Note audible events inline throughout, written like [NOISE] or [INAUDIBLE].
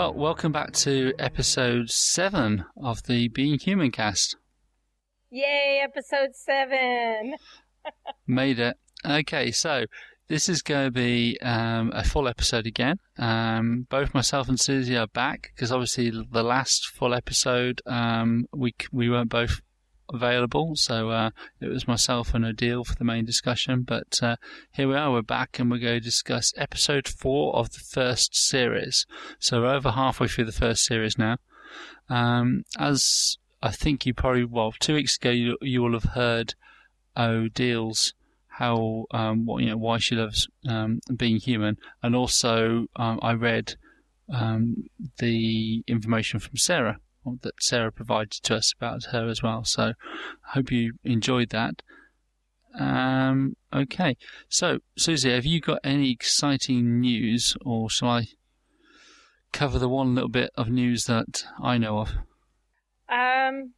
Well, welcome back to episode seven of the Being Human cast. Yay, episode seven. [LAUGHS] Made it. Okay, so this is going to be um, a full episode again. Um, both myself and Susie are back because obviously the last full episode um, we we weren't both available, so uh, it was myself and Odile for the main discussion. But uh, here we are, we're back, and we're going to discuss episode four of the first series. So we're over halfway through the first series now. Um, as I think you probably well two weeks ago you you will have heard Odile's how um, what, you know why she loves um, being human, and also um, I read um, the information from Sarah that Sarah provided to us about her as well. So I hope you enjoyed that. Um, okay, so Susie, have you got any exciting news, or shall I cover the one little bit of news that I know of? Um,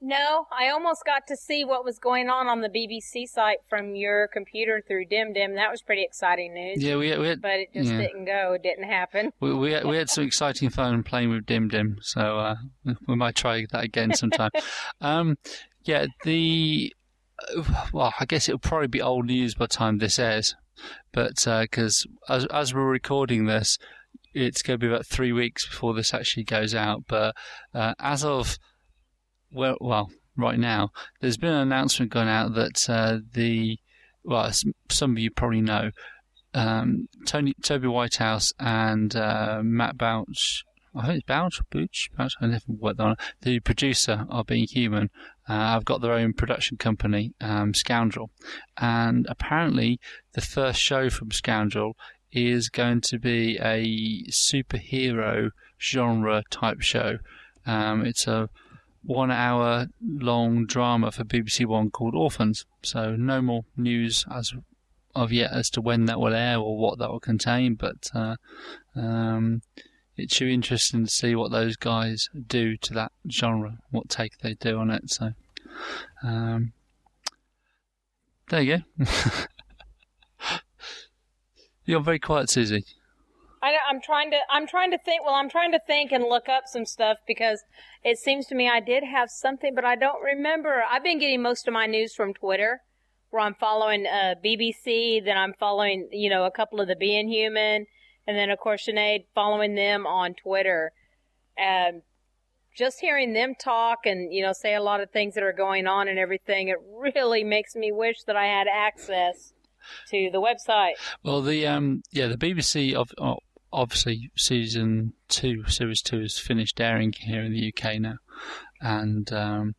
no, I almost got to see what was going on on the BBC site from your computer through DimDim. That was pretty exciting news. Yeah, we, we had, but it just yeah. didn't go. It didn't happen. we, we, had, we had some exciting fun playing with DimDim, so uh, [LAUGHS] we might try that again sometime. [LAUGHS] um, yeah, the well, I guess it'll probably be old news by the time this airs, but because uh, as as we're recording this, it's going to be about three weeks before this actually goes out. But uh, as of well, well, right now, there's been an announcement going out that uh, the well, some of you probably know, um, Tony Toby Whithouse and uh, Matt Bouch. I think it's Bouch, Bouch, Bouch. I never worked on it. The producer of Being Human. Uh, have got their own production company, um, Scoundrel, and apparently the first show from Scoundrel is going to be a superhero genre type show. Um, it's a one hour long drama for BBC One called Orphans. So no more news as of yet as to when that will air or what that will contain, but uh, um, it should be interesting to see what those guys do to that genre, what take they do on it. So um, there you go. [LAUGHS] You're very quiet, Susie. I, I'm trying to. I'm trying to think. Well, I'm trying to think and look up some stuff because it seems to me I did have something, but I don't remember. I've been getting most of my news from Twitter, where I'm following uh, BBC. Then I'm following, you know, a couple of the Being Human, and then of course Sinead following them on Twitter. And just hearing them talk and you know say a lot of things that are going on and everything, it really makes me wish that I had access to the website. Well, the um, yeah, the BBC of oh, obviously season two, series two, is finished airing here in the UK now, and um,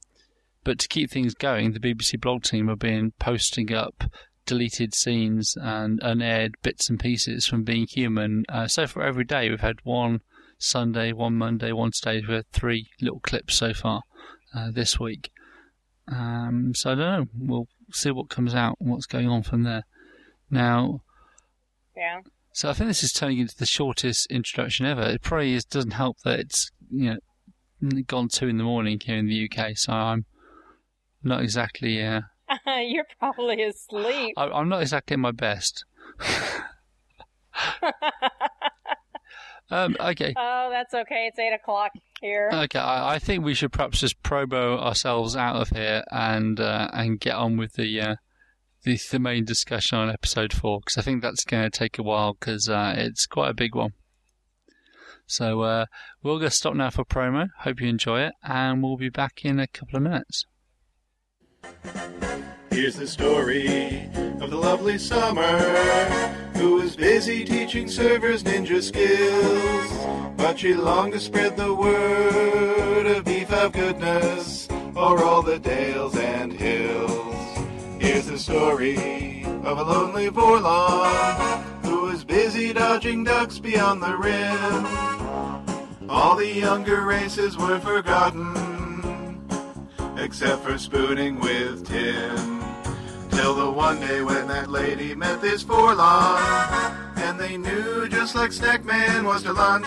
but to keep things going, the BBC blog team have been posting up deleted scenes and unaired bits and pieces from Being Human. Uh, so for every day, we've had one Sunday, one Monday, one today. We've had three little clips so far uh, this week. Um, so I don't know. We'll see what comes out and what's going on from there. Now, yeah. So I think this is turning into the shortest introduction ever. It probably is, doesn't help that it's you know gone two in the morning here in the UK, so I'm not exactly. Uh, [LAUGHS] You're probably asleep. I, I'm not exactly my best. [LAUGHS] um, okay. Oh, that's okay. It's eight o'clock here. Okay, I, I, think we should perhaps just probo ourselves out of here and uh, and get on with the uh, the, the main discussion on episode four because I think that's going to take a while because uh, it's quite a big one. So uh, we'll go stop now for promo. Hope you enjoy it, and we'll be back in a couple of minutes. Here's the story of the lovely summer who was busy teaching servers ninja skills. But she longed to spread the word of beef of goodness o'er all the dales and hills. Here's the story of a lonely Vorlon who was busy dodging ducks beyond the rim. All the younger races were forgotten, except for spooning with Tim. Till the one day when that lady met this Vorlon, and they knew just like Snackman was to lunch,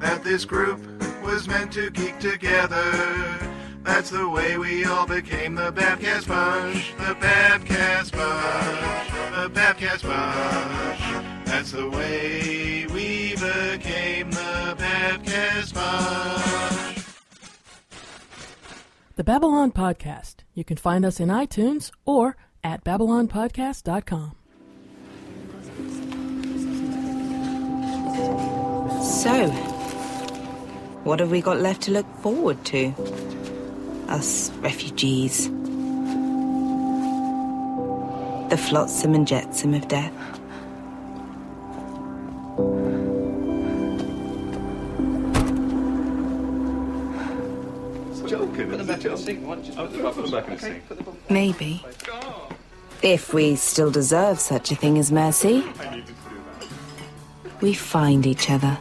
that this group was meant to geek together. That's the way we all became the Babcast Bunch, the Babcast Bunch, the Babcast Bunch. That's the way we became the Babcast Bunch. The Babylon Podcast. You can find us in iTunes or at babylonpodcast.com. So, what have we got left to look forward to? Us refugees. The flotsam and jetsam of death. Maybe. If we still deserve such a thing as mercy, we find each other.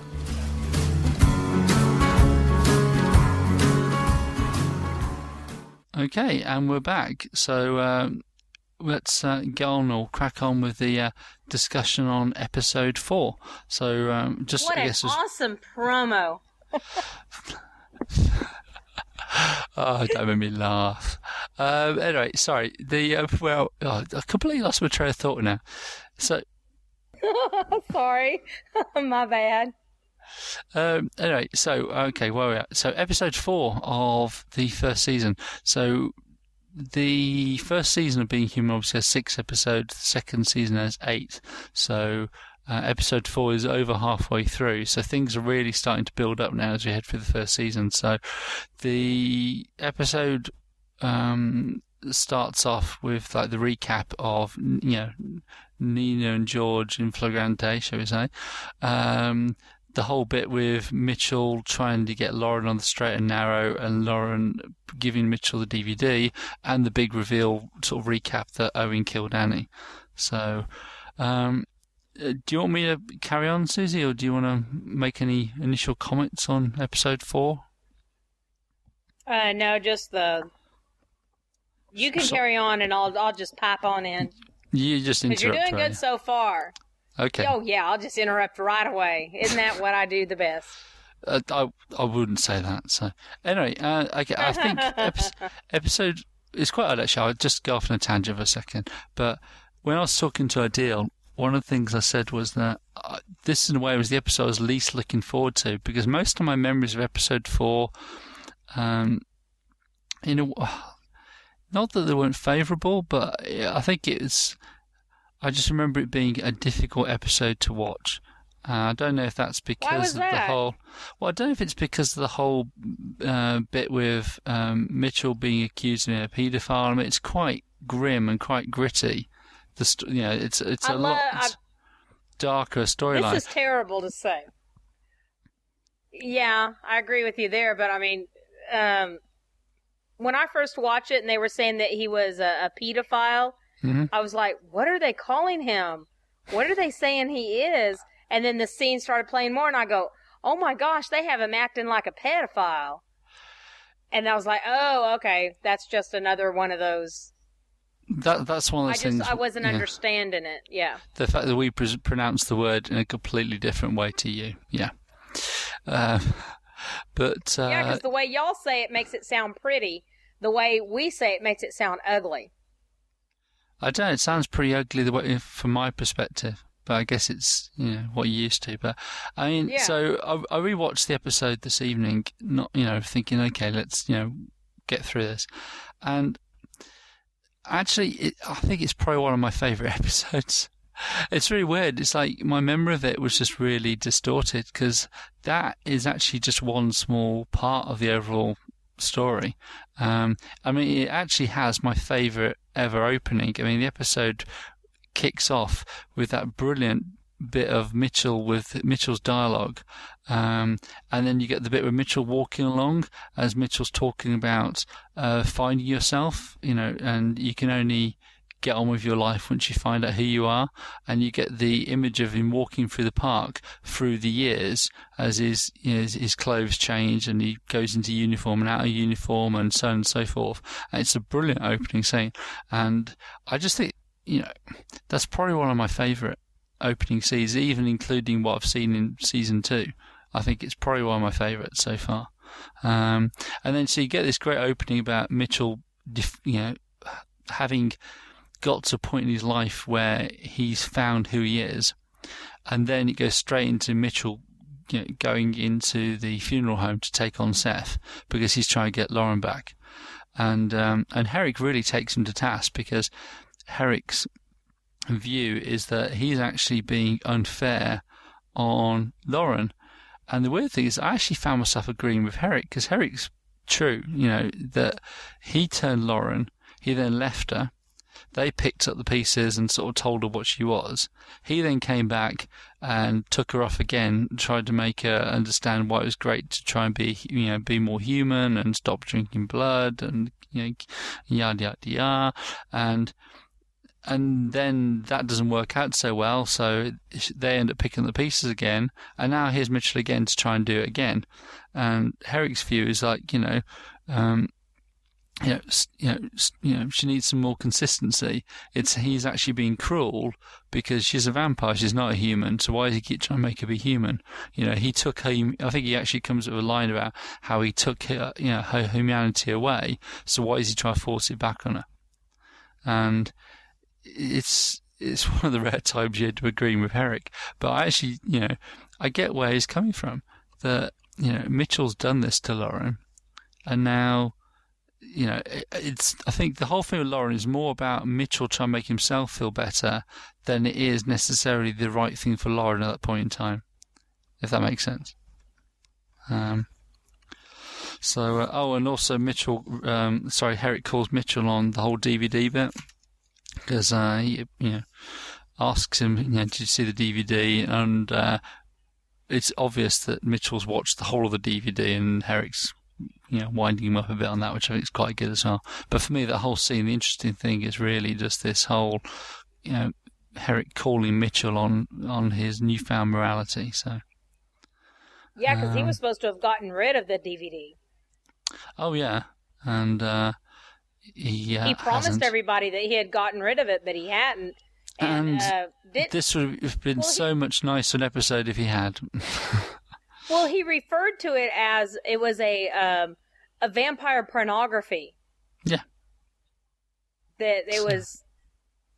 Okay, and we're back. So um, let's uh, get on or crack on with the uh, discussion on episode four. So um, just What I an guess as- awesome promo. [LAUGHS] Oh, don't make me laugh. Um, anyway, sorry. The uh, well, oh, I completely lost my train of thought now. So [LAUGHS] Sorry. [LAUGHS] My bad. Um, anyway, so okay, where are we at? So episode four of the first season. So the first season of Being Human obviously has six episodes. The second season has eight. So uh, episode four is over halfway through. So things are really starting to build up now as we head through the first season. So the episode um, starts off with like the recap of you know Nina and George in flagrante, shall we say? Um, the whole bit with Mitchell trying to get Lauren on the straight and narrow, and Lauren giving Mitchell the DVD, and the big reveal sort of recap that Owen killed Annie. So, um, uh, do you want me to carry on, Susie, or do you want to make any initial comments on episode four? Uh, no, just the. You can So- carry on, and I'll I'll just pop on in You just because you're doing right? good so far. Okay. Oh yeah, I'll just interrupt right away. Isn't that what I do the best? Uh, I I wouldn't say that. So anyway, uh, okay, I think [LAUGHS] episode, episode is quite odd actually. I'll just go off on a tangent for a second. But when I was talking to Odile, one of the things I said was that uh, this, in a way, was the episode I was least looking forward to because most of my memories of episode four, um, you know, [SIGHS] not that they weren't favourable, but I think it's. I just remember it being a difficult episode to watch. Uh, I don't know if that's because of the that? whole. Well, I don't know if it's because of the whole uh, bit with um, Mitchell being accused of being a paedophile. I mean, it's quite grim and quite gritty. The st- you know, it's it's I a lo- lot I- darker storyline. This is terrible to say. Yeah, I agree with you there, but I mean, um, when I first watched it and they were saying that he was a, a pedophile, Mhm. I was like, what are they calling him? What are they saying he is? And then the scene started playing more, and I go, oh my gosh, they have him acting like a pedophile. And I was like, oh, okay, that's just another one of those. That that's one of I those just things. I wasn't yeah. understanding it. Yeah. the fact that we pr- pronounce the word in a completely different way to you. Yeah. Uh, [LAUGHS] but uh, Yeah, because the way y'all say it makes it sound pretty. The way we say it makes it sound ugly. I don't know. It sounds pretty ugly the way from my perspective, but I guess it's you know what you're used to. But I mean, Yeah. so I, I rewatched the episode this evening, not you know thinking, okay, let's you know get through this, and actually, it, I think it's probably one of my favourite [LAUGHS] episodes. It's really weird. It's like my memory of it was just really distorted because that is actually just one small part of the overall story. Um, I mean, it actually has my favourite ever opening. I mean, the episode kicks off with that brilliant bit of Mitchell with Mitchell's dialogue, um, and then you get the bit with Mitchell walking along as Mitchell's talking about uh, finding yourself, you know, and you can only get on with your life once you find out who you are, and you get the image of him walking through the park through the years as his you know, his, his clothes change and he goes into uniform and out of uniform and so on and so forth. And it's a brilliant opening scene, and I just think you know that's probably one of my favourite opening scenes, even including what I've seen in season two. I think it's probably one of my favourites so far. Um, and then so you get this great opening about Mitchell, you know, having got to a point in his life where he's found who he is. and then it goes straight into Mitchell you know, going into the funeral home to take on Seth because he's trying to get Lauren back, and um, and Herrick really takes him to task because Herrick's view is that he's actually being unfair on Lauren. And the weird thing is, I actually found myself agreeing with Herrick because Herrick's true, you know, that he turned Lauren, he then left her. They picked up the pieces and sort of told her what she was. He then came back and took her off again, tried to make her understand why it was great to try and be, you know, be more human and stop drinking blood and, you know, yada yada yada. And and then that doesn't work out so well, so they end up picking the pieces again, and now here's Mitchell again to try and do it again. And Herrick's view is like, you know, um, you know, you know, you know, she needs some more consistency. It's he's actually being cruel because she's a vampire. She's not a human. So why does he keep trying to make her be human? You know, he took her. I think he actually comes with a line about how he took her, you know, her humanity away. So why is he trying to force it back on her? And it's it's [LAUGHS] one of the rare times you had to agree with Herrick. But I actually, you know, I get where he's coming from. That you know Mitchell's done this to Lauren, and now, you know, it's. I think the whole thing with Lauren is more about Mitchell trying to make himself feel better than it is necessarily the right thing for Lauren at that point in time. If that makes sense. Um. So, uh, oh, and also Mitchell, um, sorry, Herrick calls Mitchell on the whole DVD bit because uh, he, you know, asks him, you know, did you see the DVD? And uh, it's obvious that Mitchell's watched the whole of the DVD, and Herrick's, you know, winding him up a bit on that, which I think is quite good as well. But for me, that whole scene, the interesting thing is really just this whole, you know, Herrick calling Mitchell on on his newfound morality. So. Yeah, because um, he was supposed to have gotten rid of the DVD. Oh yeah, and uh, he, uh, he promised hasn't. everybody that he had gotten rid of it, but he hadn't. And, And uh, did, This would have been Well, so much nicer an episode if he had. [LAUGHS] well, he referred to it as it was a um, a vampire pornography. Yeah. That it was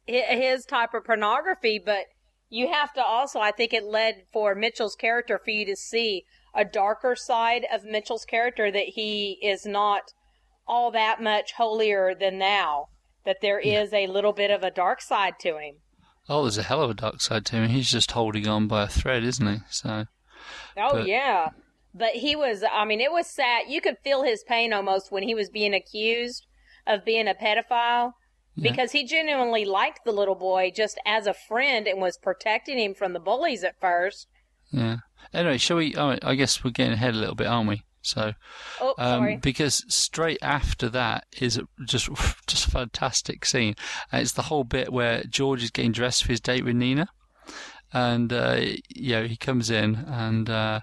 his type of pornography, but you have to also, I think, it led for Mitchell's character for you to see a darker side of Mitchell's character that he is not all that much holier than thou. That there is a little bit of a dark side to him. oh, there's a hell of a dark side to him. He's just holding on by a thread, isn't he? So, Oh But- yeah. But he was I mean it was sad. You could feel his pain almost when he was being accused of being a pedophile Yeah. because he genuinely liked the little boy just as a friend and was protecting him from the bullies at first. yeah. Anyway, shall we? Oh, I guess we're getting ahead a little bit, aren't we? So, Oh, sorry. um, because straight after that is just [LAUGHS] just a fantastic scene. And it's the whole bit where George is getting dressed for his date with Nina, and uh, you know he comes in and uh,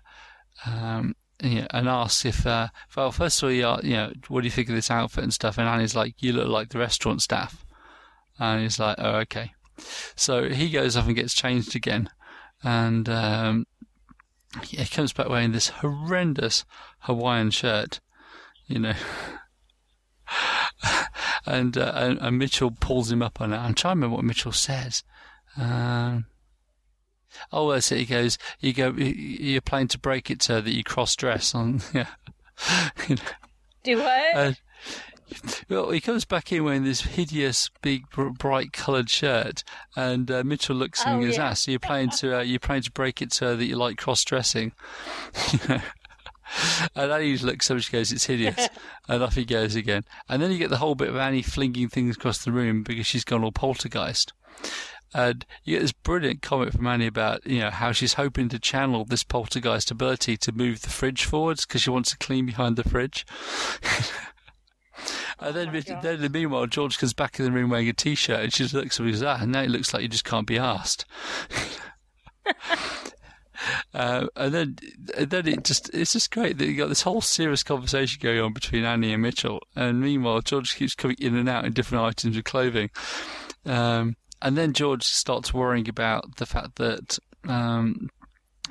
um, you and asks if uh, well first of all a- you know what do you think of this outfit and stuff, and Annie's like you look like the restaurant staff, and he's like oh okay, so he goes off and gets changed again, and um, he comes back wearing this horrendous Hawaiian shirt, you know. [LAUGHS] and, uh, and and Mitchell pulls him up on it. I'm trying to remember what Mitchell says. Um, oh, that's it. He goes, "You go. You're planning to break it to her that you cross dress on." [LAUGHS] Yeah. You know, Do what? uh, well, he comes back in wearing this hideous, big, br- bright coloured shirt, and uh, Mitchell looks at him Oh, and goes, yeah. "Ah, so you're planning to uh, you're planning to break it to her that you like cross dressing." [LAUGHS] and Annie looks up and she goes, "It's hideous," [LAUGHS] and off he goes again. And then you get the whole bit of Annie flinging things across the room because she's gone all poltergeist. And you get this brilliant comment from Annie about you know how she's hoping to channel this poltergeist ability to move the fridge forwards because she wants to clean behind the fridge. [LAUGHS] And then, my God. then meanwhile, George comes back in the room wearing a t-shirt, and she just looks at me and goes, "Ah, now it looks like you just can't be asked." uh, [LAUGHS] and then, and then it just—it's just great that you got this whole serious conversation going on between Annie and Mitchell, and meanwhile, George keeps coming in and out in different items of clothing. Um, and then George starts worrying about the fact that, um,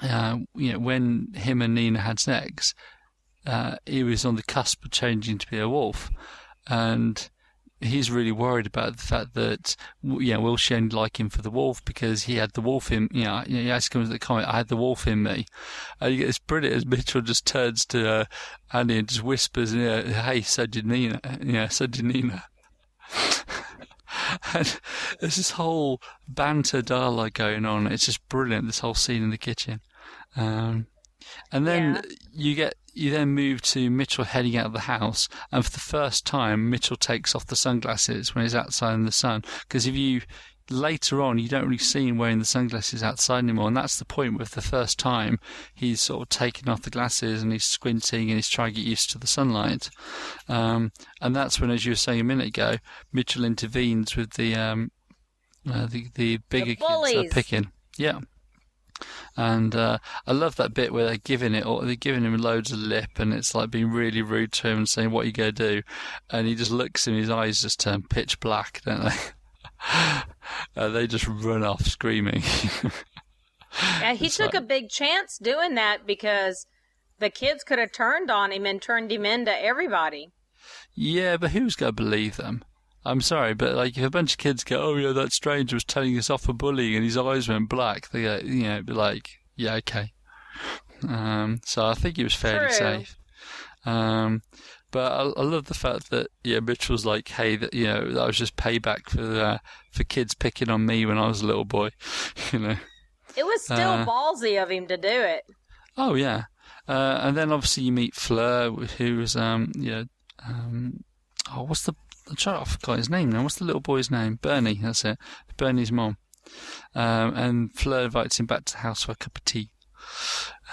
uh, you know, when him and Nina had sex, uh, he was on the cusp of changing to be a wolf, and he's really worried about the fact that w- yeah, will she only like him for the wolf? Because he had the wolf in you know he has comes to the comment I had the wolf in me, and you this brilliant as Mitchell just turns to uh, Annie and just whispers, yeah, "Hey, so did Nina, [LAUGHS] yeah, so did Nina." [LAUGHS] and [LAUGHS] there's this whole banter dialogue going on. It's just brilliant. This whole scene in the kitchen, um, and then Yeah. you get you then move to Mitchell heading out of the house, and for the first time, Mitchell takes off the sunglasses when he's outside in the sun. Because if you later on, you don't really see him wearing the sunglasses outside anymore, and that's the point with the first time he's sort of taking off the glasses and he's squinting and he's trying to get used to the sunlight. Um, and that's when, as you were saying a minute ago, Mitchell intervenes with the um, uh, the the bigger kids bullies. are picking. Yeah. And uh, I love that bit where they're giving it, or they're giving him loads of lip, and it's like being really rude to him and saying, "What are you gonna do?" And he just looks, and his eyes just turn pitch black, don't they? [LAUGHS] and they just run off screaming. [LAUGHS] Yeah, he It's took like- a big chance doing that because the kids could have turned on him and turned him into everybody. yeah, but who's gonna believe them? I'm sorry, but like if a bunch of kids go, "Oh yeah, that stranger was telling us off for bullying," and his eyes went black, they go, you know, be like, "Yeah, okay." Um, so I think he was fairly True. safe. Um, but I, I love the fact that yeah, Mitch was like, "Hey, that you know, that was just payback for uh, for kids picking on me when I was a little boy," [LAUGHS] you know. It was still Uh, ballsy of him to do it. Oh yeah, uh, and then obviously you meet Fleur, who's um, you know, um, oh, what's the? I'm trying, I forgot his name now. What's the little boy's name? Bernie. That's it. Bernie's mom. Um, and Fleur invites him back to the house for a cup of tea.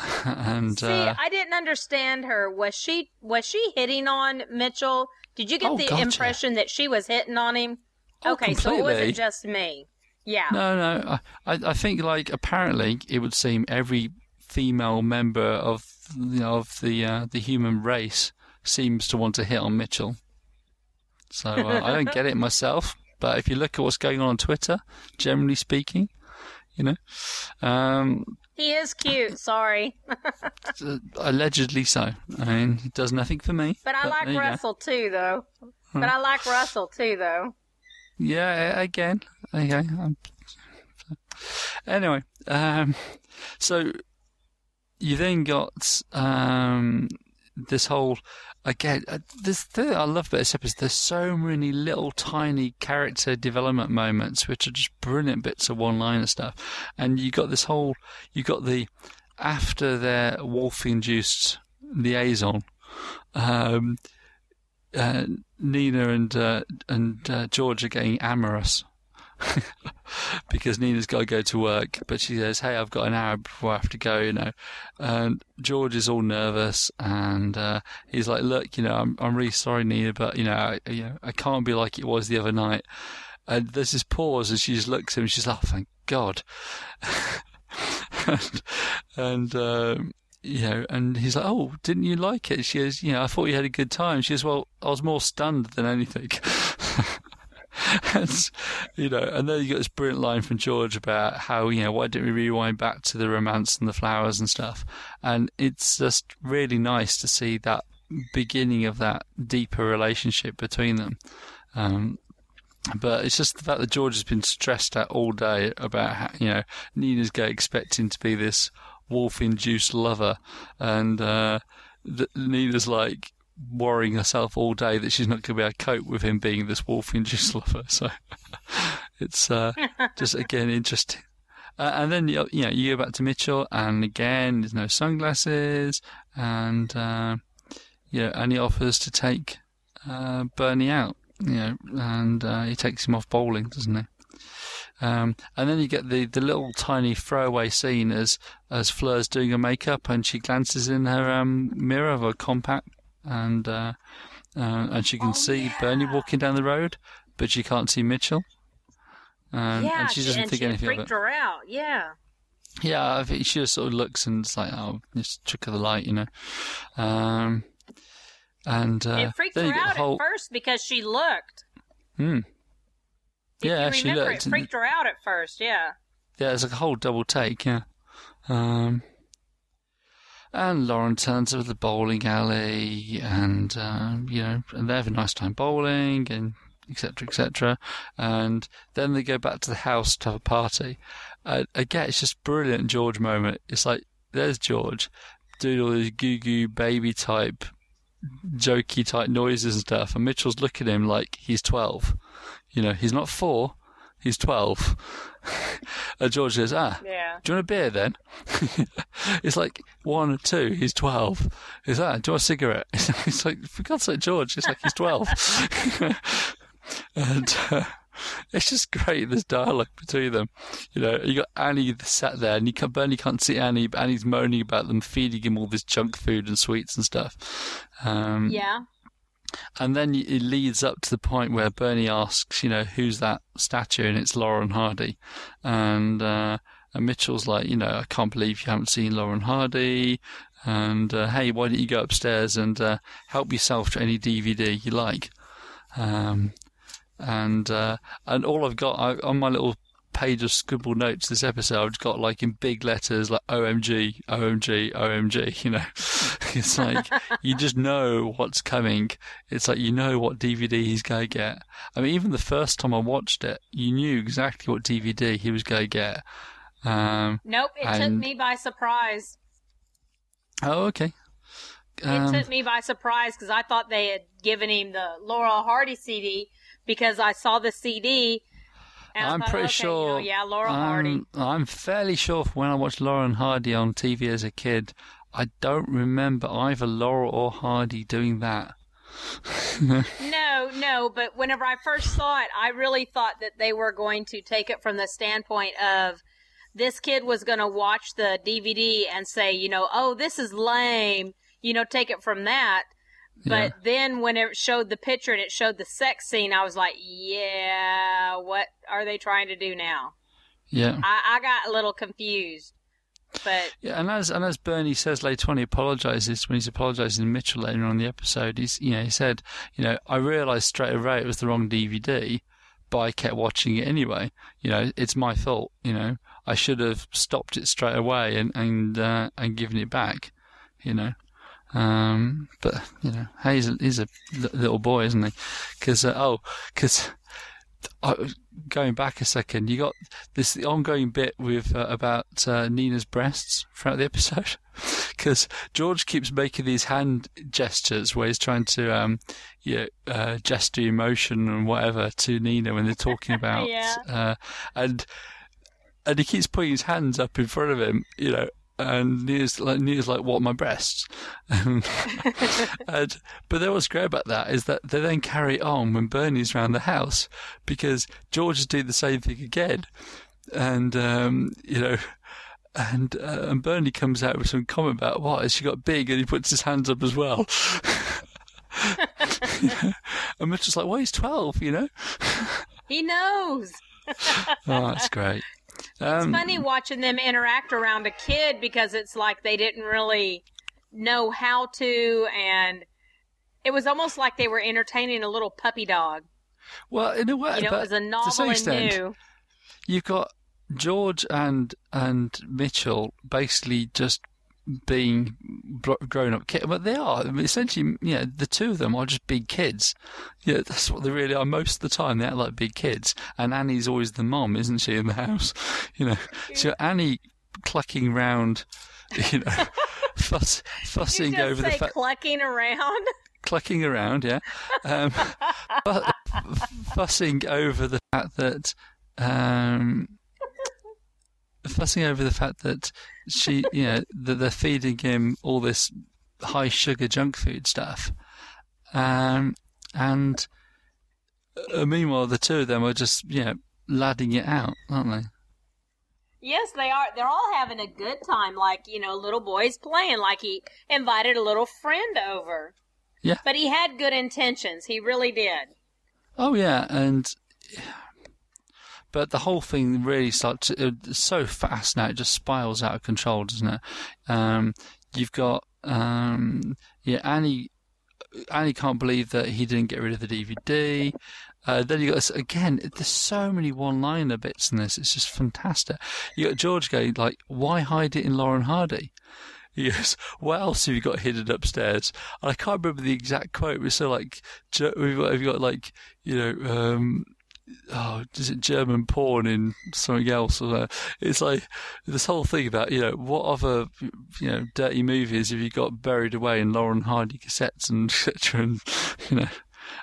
[LAUGHS] and See, uh, I didn't understand her. Was she was she hitting on Mitchell? Did you get Oh, the gotcha. impression that she was hitting on him? Oh, okay, so it wasn't just me. Yeah. No, no. I, I I think like apparently it would seem every female member of you know, of the uh, the human race seems to want to hit on Mitchell. So uh, I don't get it [LAUGHS] myself, but if you look at what's going on on Twitter, generally speaking, you know, um, He is cute, sorry. [LAUGHS] uh, allegedly so. I mean, he does nothing for me. But I there like you go. Russell too though. But I like Russell too though. Yeah, again. Okay. Um, anyway, um, so you then got um, this whole again. Uh, this thing I love about this episode. Is there's so many little tiny character development moments, which are just brilliant bits of one-liner stuff. And you got this whole. You got the after their wolf-induced liaison. Um, uh, Nina and uh, and uh, George are getting amorous [LAUGHS] because Nina's got to go to work, but she says, "Hey, I've got an hour before I have to go," you know. And George is all nervous, and uh, he's like, "Look, you know, I'm I'm really sorry, Nina, but you know, I, you know, I can't be like it was the other night." And there's this pause, and she just looks at him, and she's like, oh, "Thank God." and [LAUGHS] and um, you know, and he's like, "Oh, didn't you like it?" She goes, "You know, I thought you had a good time." She goes, "Well, I was more stunned than anything." [LAUGHS] [LAUGHS] and, you know, and then you got this brilliant line from George about how you know why didn't we rewind back to the romance and the flowers and stuff, and it's just really nice to see that beginning of that deeper relationship between them. Um, but it's just the fact that George has been stressed out all day about how, you know, Nina's go expecting to be this wolf-induced lover, and uh, Nina's like worrying herself all day that she's not going to be able to cope with him being this wolf-induced [LAUGHS] lover. So [LAUGHS] it's uh, just [LAUGHS] again interesting. Uh, and then you you know you go back to Mitchell, and again there's no sunglasses, and uh, you know, and he offers to take uh, Bernie out, you know, and uh, he takes him off bowling, doesn't he? Um, and then you get the, the little tiny throwaway scene as as Fleur's doing her makeup, and she glances in her um, mirror of a compact, and uh, uh, and she can see Bernie walking down the road, but she can't see Mitchell. Um, yeah, and she doesn't and think she anything of freaked it. her out. Yeah. Yeah, I think she just sort of looks and it's like, oh, just trick of the light, you know. Um, and uh, it freaked her out whole, at first because she looked. Hmm. Yeah, you she looked, It freaked her out at first. Yeah. Yeah, it's like a whole double take, yeah. Um, and Lauren turns up at the bowling alley, and um, you know, and they have a nice time bowling, and etc., etc. And then they go back to the house to have a party. Uh, again, it's just brilliant George moment. It's like there's George doing all these goo goo baby type, jokey type noises and stuff, and Mitchell's looking at him like he's twelve. You know, he's not four, he's twelve. [LAUGHS] and George says, ah, Yeah. do you want a beer then? [LAUGHS] it's like one or two. He's twelve. Is that? Do you want a cigarette? [LAUGHS] It's like for God's sake, George. It's like he's twelve. and uh, it's just great. This dialogue between them. You know, you got Annie sat there, and you can Bernie can't see Annie, but Annie's moaning about them feeding him all this junk food and sweets and stuff. Um, Yeah. And then it leads up to the point where Bernie asks, you know, who's that statue? And it's Laurel Hardy. And, uh, and Mitchell's like, you know, I can't believe you haven't seen Laurel Hardy. And, uh, hey, why don't you go upstairs and, uh, help yourself to any DVD you like? Um, and, uh, and all I've got I, on my little page of scribbled notes this episode, I've got like in big letters, like OMG, OMG, OMG, [LAUGHS] you know. it's like, you just know what's coming. It's like, you know what DVD he's going to get. I mean, even the first time I watched it, you knew exactly what DVD he was going to get. Um, Nope. It took me by surprise. oh, okay. It Um, took me by surprise because I thought they had given him the Laurel Hardy CD because I saw the CD. I'm pretty okay, sure. You know, yeah, Laurel Hardy. I'm, fairly sure when I watched Laurel Hardy on TV as a kid, I don't remember either Laurel or Hardy doing that. [LAUGHS] No, no, but whenever I first saw it, I really thought that they were going to take it from the standpoint of this kid was going to watch the DVD and say, you know, oh, this is lame, you know, take it from that. But then when it showed the picture and it showed the sex scene, I was like, yeah, what are they trying to do now? Yeah. I, I got a little confused. But Yeah, and as and as Bernie says later on, he apologizes when he's apologizing to Mitchell later on in the episode. He's you know he said you know I realized straight away it was the wrong DVD, but I kept watching it anyway. You know it's my fault. You know I should have stopped it straight away and and uh, and given it back. You know. Um, but you know, hey, he's a, he's a little boy, isn't he? Because uh, oh, because going back a second, you got this ongoing bit with uh, about uh, Nina's breasts throughout the episode, [LAUGHS] because George keeps making these hand gestures where he's trying to um, you know, uh, gesture emotion and whatever to Nina when they're talking [LAUGHS] about, Yeah. uh, and and he keeps putting his hands up in front of him, you know. And Nina's like, Nina's like, what, my breasts? [LAUGHS] and, but then what's great about that is that they then carry on when Bernie's around the house because George is doing the same thing again. And, um, you know, and, uh, and Bernie comes out with some comment about, what, has she got big? And he puts his hands up as well. [LAUGHS] and Mitchell's like, well, he's 12, you know? he knows. [LAUGHS] Oh, that's great. Um, It's funny watching them interact around a kid because it's like they didn't really know how to, and it was almost like they were entertaining a little puppy dog. Well, in a way, You know, but it was a to some novel and extent, new. you've got George and and Mitchell basically just being grown up kids, but they are I mean, essentially, yeah, the two of them are just big kids. Yeah, that's what they really are. Most of the time, they act like big kids, and Annie's always the mom, isn't she, in the house? [LAUGHS] You know, so Annie clucking round, [LAUGHS] you know, [LAUGHS] fuss, You fussing over the fact clucking around. clucking around, yeah, um, fu- fussing over the fact that, um, fussing over the fact that she, you know, [LAUGHS] that they're feeding him all this high sugar junk food stuff, um, and uh, meanwhile the two of them are just, you know, ladding it out, aren't they? Yes, they are. They're all having a good time. Like, you know, little boy's playing. Like he invited a little friend over. Yeah. But he had good intentions. He really did. Oh yeah, and but the whole thing really starts it's so fast now; it just spirals out of control, doesn't it? Um, you've got um, yeah, Annie. Annie can't believe that he didn't get rid of the DVD. Uh, then you got this, again. There's so many one-liner bits in this. It's just fantastic. You got George going like, "Why hide it in Laurel Hardy?" goes, "What else have you got hidden upstairs?" And I can't remember the exact quote. But so like, we've got, we've got like, you know, um, oh, is it German porn in something else? Or it's like this whole thing about you know what other you know dirty movies have you got buried away in Laurel Hardy cassettes and [LAUGHS] etc. And you know.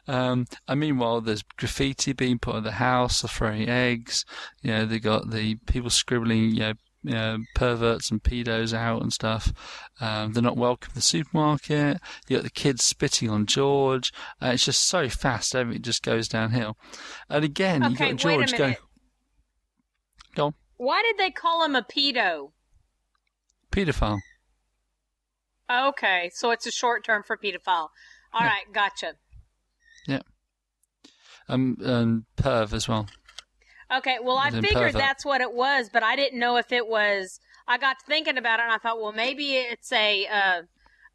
Um, and meanwhile, there's graffiti being put on the house, they're throwing eggs. You know, they got the people scribbling, you know, you know, perverts and pedos out and stuff. Um, they're not welcome in the supermarket. You got the kids spitting on George. Uh, it's just so fast, everything just goes downhill. And again, you Okay, got George going. Go on, Why did they call him a pedo? paedophile. Okay, so it's a short term for pedophile. All Yeah. right, gotcha. Um, and perv as well. Okay, well, I figured pervert. that's what it was, but I didn't know if it was. I got to thinking about it, and I thought, well, maybe it's a uh,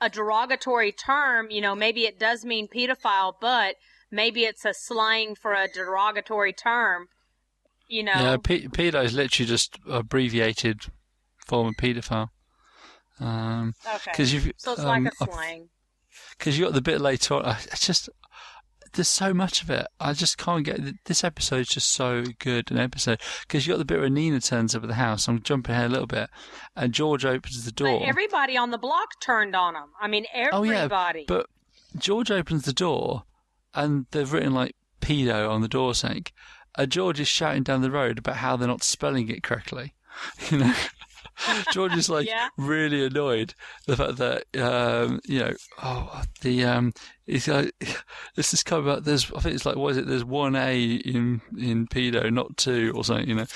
a derogatory term. You know, maybe it does mean pedophile, but maybe it's a slang for a derogatory term. You know, Yeah, pe- pedo is literally just abbreviated form of paedophile. Um, okay. because you've so it's um, like a I- slang. because you got the bit later on. I- just there's so much of it. I just can't get this episode. Is just so good an episode because you got the bit where Nina turns up at the house. I'm jumping ahead a little bit, and George opens the door. But everybody on the block turned on him. I mean, oh everybody. yeah, but George opens the door, and they've written like pedo on the door saying, and George is shouting down the road about how they're not spelling it correctly. [LAUGHS] You know. [LAUGHS] George is like Yeah. really annoyed the fact that um, you know oh the um it's like this is coming about there's I think it's like what is it there's one A in in pedo not two or something you know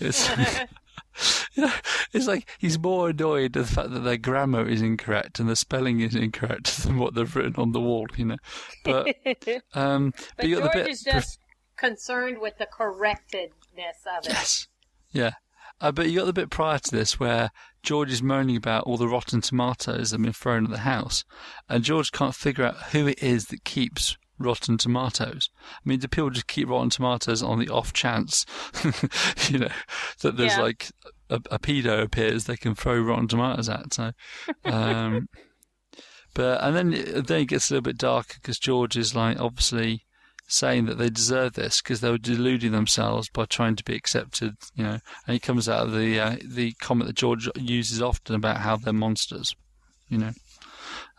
it's [LAUGHS] you know it's like he's more annoyed at the fact that their grammar is incorrect and the spelling is incorrect than what they've written on the wall you know but [LAUGHS] um But got George bit is just concerned with the correctedness of it. Yes. Yeah. Uh, but you got the bit prior to this where George is moaning about all the rotten tomatoes that have been thrown at the house, and George can't figure out who it is that keeps rotten tomatoes. I mean, do people just keep rotten tomatoes on the off chance, [LAUGHS] you know, that there's Yeah. like a, a pedo appears they can throw rotten tomatoes at? So, um, [LAUGHS] but and then then it gets a little bit darker because George is like obviously saying that they deserve this because they were deluding themselves by trying to be accepted, you know. And he comes out of the uh, the comment that George uses often about how they're monsters, you know.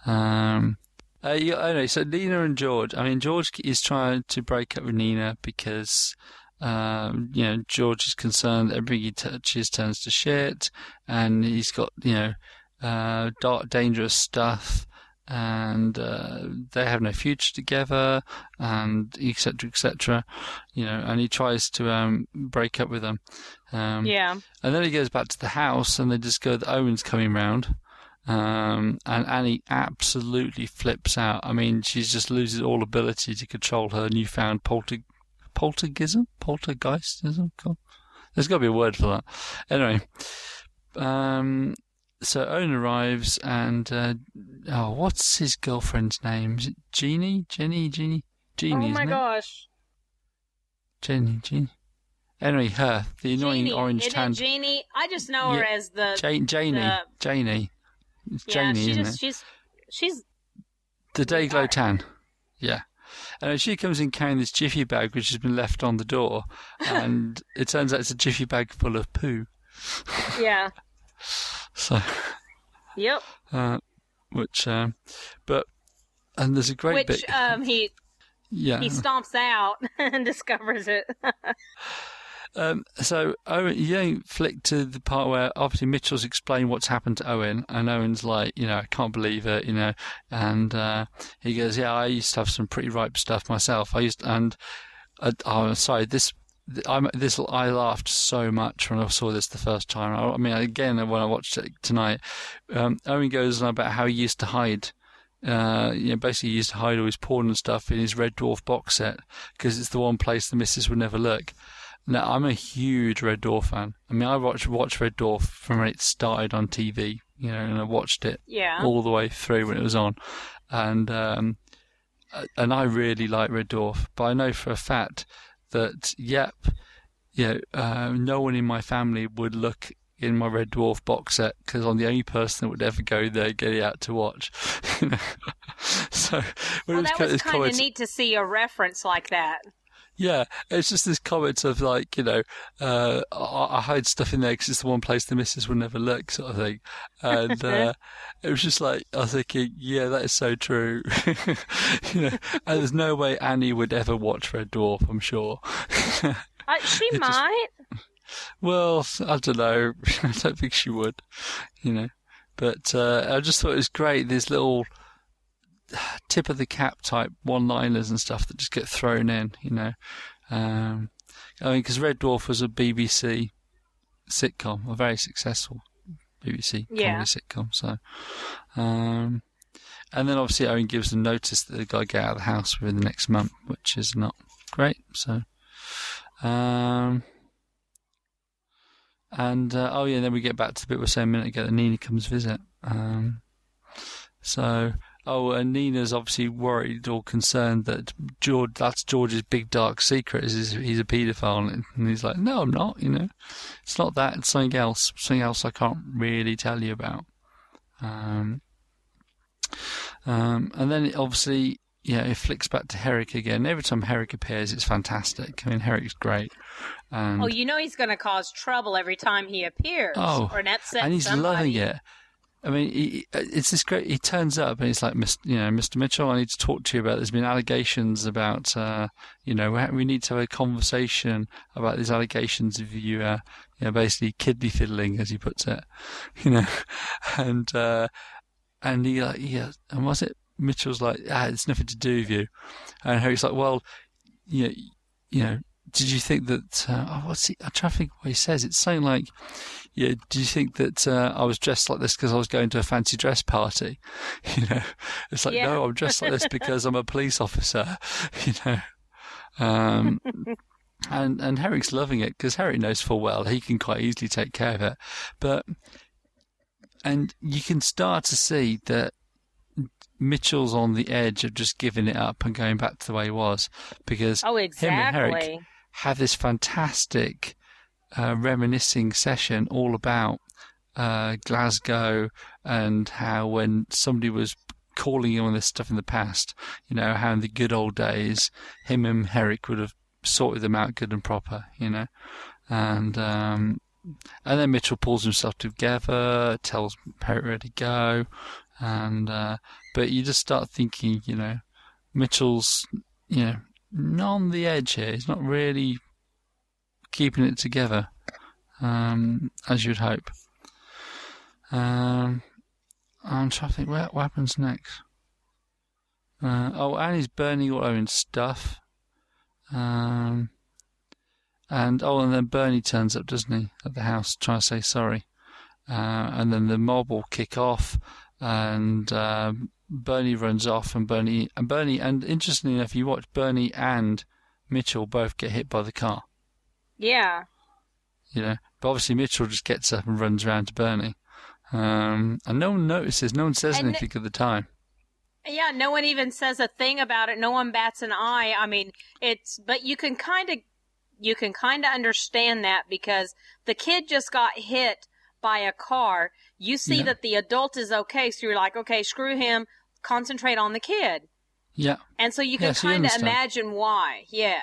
Um, uh, anyway, so Nina and George. I mean, George is trying to break up with Nina because. Um, you know, George is concerned that everything he touches turns to shit, and he's got, you know, uh, dark, dangerous stuff, and uh, they have no future together, and etc. etc. You know, and he tries to um, break up with them. Um, Yeah. and then he goes back to the house, and they discover that Owen's coming round. Um, and Annie absolutely flips out. I mean, she just loses all ability to control her newfound polter, poltergism, poltergeistism. God. There's got to be a word for that. Anyway, um, so Owen arrives, and uh, oh, what's his girlfriend's name? Is it Jeannie? Jenny? Jeannie? Jeannie? oh my isn't it? gosh. Jenny? Jeannie? Anyway, her, the annoying Jeannie. orange tanned Jeannie? I just know her Yeah. as the. Jane, Janie, the- Janie, it's yeah, Janie, she isn't just, it? she's she's The day glow tan. Yeah. And she comes in carrying this jiffy bag which has been left on the door, [LAUGHS] and it turns out it's a jiffy bag full of poo. yeah. [LAUGHS] So, Yep. [LAUGHS] uh, which, um, but, and there's a great Which bit. um he yeah. he stomps out [LAUGHS] and discovers it. [LAUGHS] Um, so Owen, you don't flick to the part where obviously Mitchell's explained what's happened to Owen, and Owen's like, you know, I can't believe it, you know, and uh, he goes, yeah, I used to have some pretty ripe stuff myself. I used, and uh, oh, sorry, this. I'm, this I laughed so much when I saw this the first time. I, I mean, again when I watched it tonight, um, Owen goes on about how he used to hide uh, you know, basically he used to hide all his porn and stuff in his Red Dwarf box set because it's the one place the missus would never look. Now, I'm a huge Red Dwarf fan. I mean, I watched watched Red Dwarf from when it started on TV, you know, and I watched it Yeah. all the way through when it was on, and um, uh, and I really like Red Dwarf, but I know for a fact that yep, you know, uh, no one in my family would look in my Red Dwarf box set because I'm the only person that would ever go there, get it out to watch. [LAUGHS] So Well, was that was kind of neat to see a reference like that. Yeah, it's just this comment of like, you know, uh, I, I hide stuff in there because it's the one place the missus will never look, sort of thing. And [LAUGHS] uh, it was just like, I was thinking, yeah, that is so true. [LAUGHS] you know, and there's no way Annie would ever watch Red Dwarf, I'm sure. Uh, she [LAUGHS] It just- might. well, I don't know. I don't think she would, you know. But uh, I just thought it was great. This little [SIGHS] tip of the cap type one-liners and stuff that just get thrown in, you know. Um, I mean, because Red Dwarf was a BBC sitcom, a very successful BBC Yeah. comedy sitcom. So, um, and then obviously Owen gives them notice that they've got to get out of the house within the next month, which is not great. So, um, and uh, oh yeah, then we get back to the bit we were saying a minute ago that Nina comes visit. Um, so oh, and Nina's obviously worried or concerned that George that's George's big dark secret is he's, he's a paedophile, and he's like, no, I'm not. You know, it's not that. It's something else. Something else I can't really tell you about. Um, um, and then it obviously. Yeah, it flicks back to Herrick again. Every time Herrick appears, it's fantastic. I mean, Herrick's great. And Oh, you know he's going to cause trouble every time he appears. Oh, or upset and he's somebody. loving it. I mean, he, it's this great. He turns up and he's like, "Mr. You know, Mr. Mitchell, I need to talk to you about. There's been allegations about, uh, you know, we, need to have a conversation about these allegations of you, uh, you know, basically kidney fiddling, as he puts it, [LAUGHS] you know, and uh, and he like, yeah, and was it Mitchell's like, ah, it's nothing to do with you, and Harry's like, well, you know, you know, did you think that? Uh, oh, what's he? I'm trying to think what he says. It's something like, yeah, do you think that uh, I was dressed like this because I was going to a fancy dress party? [LAUGHS] You know, it's like, Yeah. no, I'm dressed like this [LAUGHS] because I'm a police officer. [LAUGHS] You know, um, and and Herrick's loving it because Herrick knows full well he can quite easily take care of it, but and you can start to see that Mitchell's on the edge of just giving it up and going back to the way he was because Oh, him and Herrick have this fantastic uh, reminiscing session all about uh, Glasgow and how when somebody was calling him on this stuff in the past, you know, how in the good old days, him and Herrick would have sorted them out good and proper, you know, and um, and then Mitchell pulls himself together, tells Herrick where to go, and uh, but you just start thinking, you know, Mitchell's, you know, not on the edge here. He's not really keeping it together, um, as you'd hope. Um, I'm trying to think what, what happens next. Uh, oh, Annie's burning all her own stuff. Um, and oh, and then Bernie turns up, doesn't he, at the house, trying to say sorry. Uh, and then the mob will kick off, and um, Bernie runs off, and Bernie and Bernie, and interestingly enough, you watch Bernie and Mitchell both get hit by the car. Yeah. You know, but obviously Mitchell just gets up and runs around to Bernie, um, and no one notices, no one says And- anything at the time. Yeah, no one even says a thing about it. No one bats an eye. I mean, it's but you can kind of you can kind of understand that because the kid just got hit by a car. You see Yeah. that the adult is okay, so you're like, okay, screw him. Concentrate on the kid. Yeah, And so you can Yeah, kind of imagine why. Yeah.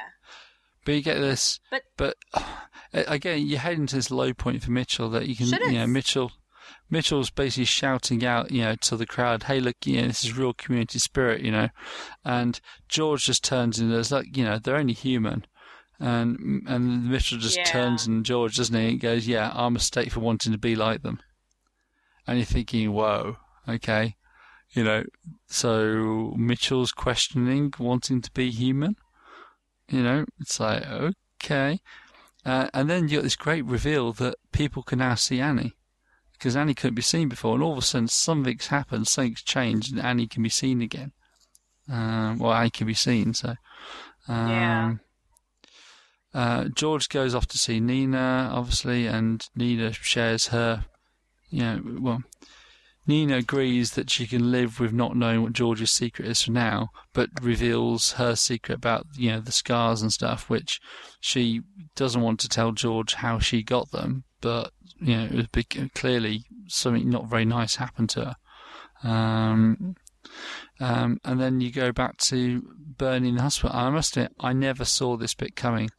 But you get this, But- but [SIGHS] again, you're heading to this low point for Mitchell that you can, you know, it? Mitchell. Mitchell's basically shouting out, you know, to the crowd, "Hey, look, you know, this is real community spirit, you know," and George just turns and there's like, you know, they're only human, and and Mitchell just Yeah. turns and George, doesn't he? And goes, "Yeah, our mistake for wanting to be like them," and you're thinking, "Whoa, okay," you know, so Mitchell's questioning wanting to be human, you know, it's like okay, uh, and then you got this great reveal that people can now see Annie because Annie couldn't be seen before, and all of a sudden something's happened, something's changed, and Annie can be seen again. Um, well, Annie can be seen, so. Um, Yeah. Uh, George goes off to see Nina, obviously, and Nina shares her. You know, well, Nina agrees that she can live with not knowing what George's secret is for now, but reveals her secret about you know the scars and stuff, which she doesn't want to tell George how she got them, but you know, it was big, clearly something not very nice happened to her. Um, um, and then you go back to Bernie in the hospital. I must admit, I never saw this bit coming.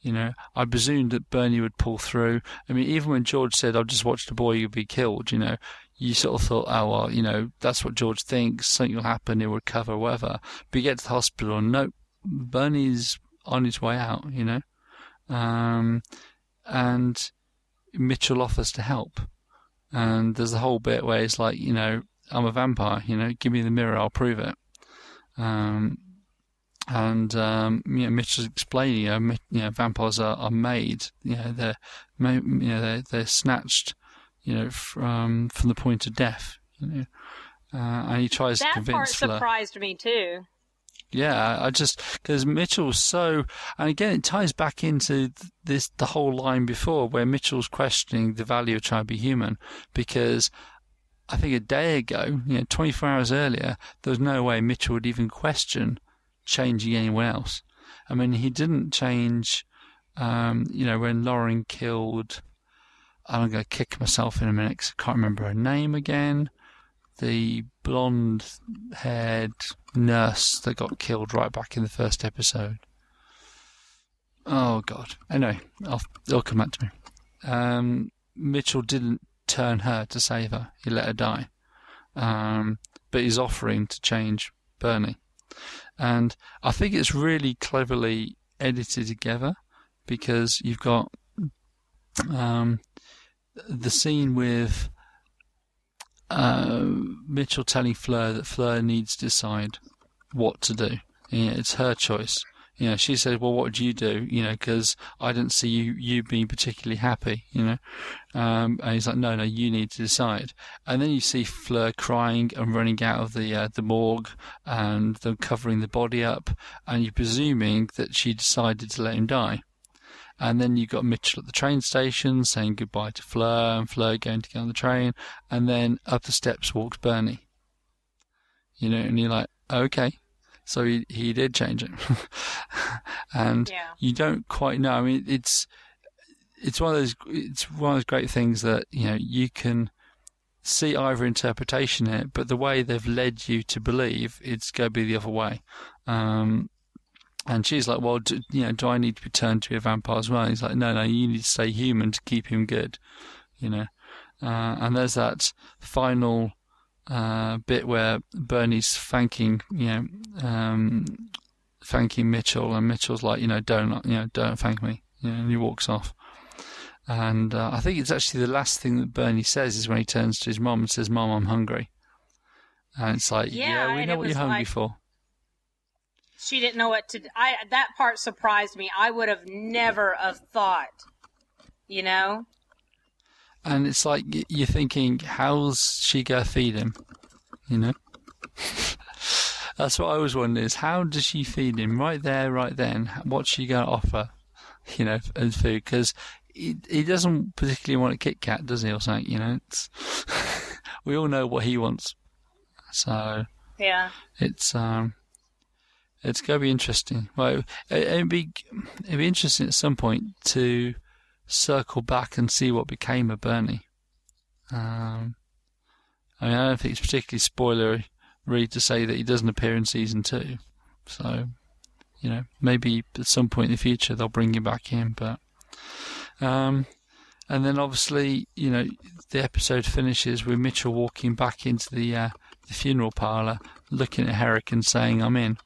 You know, I presumed that Bernie would pull through. I mean, even when George said, "I've just watched a boy be killed," you know, you sort of thought, "Oh well, you know, that's what George thinks. Something will happen. He'll recover, whatever." But you get to the hospital, and nope, Bernie's on his way out. You know, um, and Mitchell offers to help, and there's a whole bit where it's like, you know, I'm a vampire. You know, give me the mirror, I'll prove it. Um, and um, you know, Mitchell's explaining, you know, you know vampires are, are made. You know, they're you know they're, they're snatched, you know, from from the point of death. You know, uh, and he tries that to convince That part Fleur. surprised me too. Yeah, I just because Mitchell's so, and again it ties back into this the whole line before where Mitchell's questioning the value of trying to be human because I think a day ago, you know, 24 hours earlier, there was no way Mitchell would even question changing anyone else. I mean, he didn't change, um, you know, when Lauren killed. I'm going to kick myself in a minute 'cause I can't remember her name again. The blonde haired nurse that got killed right back in the first episode. Oh, God. Anyway, I'll, it'll come back to me. Um, Mitchell didn't turn her to save her, he let her die. Um, but he's offering to change Bernie. And I think it's really cleverly edited together because you've got um, the scene with uh, Mitchell telling Fleur that Fleur needs to decide what to do. You know, it's her choice. You know, she said, "Well, what would you do?" You know, because I didn't see you you being particularly happy. You know, um, and he's like, "No, no, you need to decide." And then you see Fleur crying and running out of the uh, the morgue, and them covering the body up, and you're presuming that she decided to let him die. And then you got Mitchell at the train station saying goodbye to Fleur, and Fleur going to get on the train, and then up the steps walks Bernie. You know, and you're like, okay, so he he did change it, [LAUGHS] and Yeah. you don't quite know. I mean, it's it's one of those it's one of those great things that you know you can see either interpretation in it, but the way they've led you to believe it's going to be the other way. Um, and she's like, well, do, you know, do I need to be turned to be a vampire as well? And he's like, no, no, you need to stay human to keep him good, you know. Uh, and there's that final uh, bit where Bernie's thanking, you know, um, thanking Mitchell, and Mitchell's like, you know, don't, you know, don't thank me, you know, and he walks off. And uh, I think it's actually the last thing that Bernie says is when he turns to his mom and says, "Mom, I'm hungry." And it's like, Yeah, yeah, we know what you're hungry like- for. She didn't know what to. I that part surprised me. I would have never have thought. You know. And it's like you're thinking, how's she gonna feed him? You know. [LAUGHS] That's what I was wondering: is how does she feed him right there, right then? What's she gonna offer? You know, as food because he, he doesn't particularly want a Kit Kat, does he, or something? You know, it's [LAUGHS] we all know what he wants, so Yeah. it's um, it's gonna be interesting. Well, it, it'd be it'd be interesting at some point to circle back and see what became of Bernie. Um, I mean, I don't think it's particularly spoilery to say that he doesn't appear in season two. So, you know, maybe at some point in the future they'll bring him back in. But, um, and then obviously, you know, the episode finishes with Mitchell walking back into the uh, the funeral parlor, looking at Herrick and saying, "I'm in."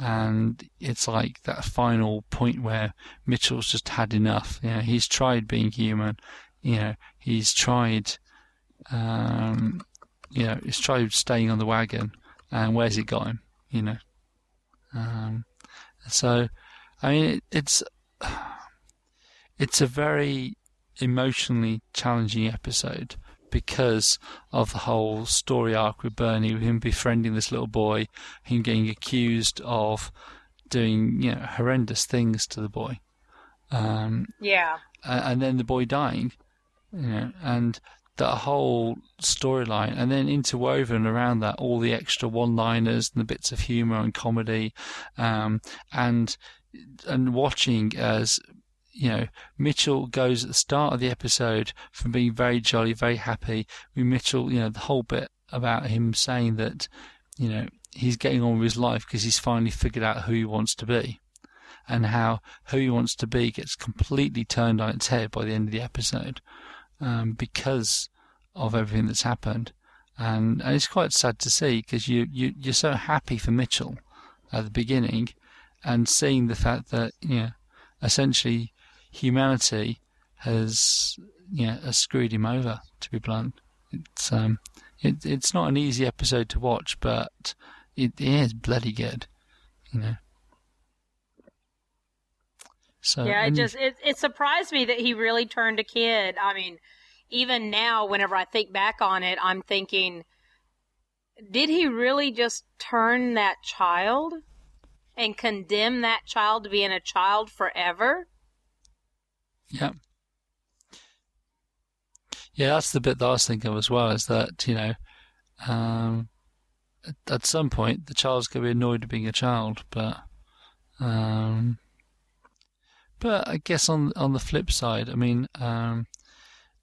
And it's like that final point where Mitchell's just had enough. You know, he's tried being human. You know, he's tried, um, you know, he's tried staying on the wagon. And where's it got him? You know. Um, so, I mean, it, it's [SIGHS] it's a very emotionally challenging episode because of the whole story arc with Bernie, him befriending this little boy, him getting accused of doing you know horrendous things to the boy, um, Yeah. and then the boy dying, you know, and that whole storyline, and then interwoven around that all the extra one-liners and the bits of humor and comedy, um, and and watching as you know, Mitchell goes at the start of the episode from being very jolly, very happy. With Mitchell, you know, the whole bit about him saying that, you know, he's getting on with his life because he's finally figured out who he wants to be, and how who he wants to be gets completely turned on its head by the end of the episode um, because of everything that's happened. And, and it's quite sad to see because you, you you're so happy for Mitchell at the beginning, and seeing the fact that you know essentially humanity has you know, has screwed him over. To be blunt, it's um it, it's not an easy episode to watch, but it, it is bloody good, you know. So yeah, it just it, it surprised me that he really turned a kid. I mean, even now, whenever I think back on it, I'm thinking, did he really just turn that child and condemn that child to being a child forever? Yeah. Yeah, that's the bit that I was thinking of as well, is that, you know, um, at, at some point the child's going to be annoyed at being a child, but, um, but I guess on on the flip side, I mean, um,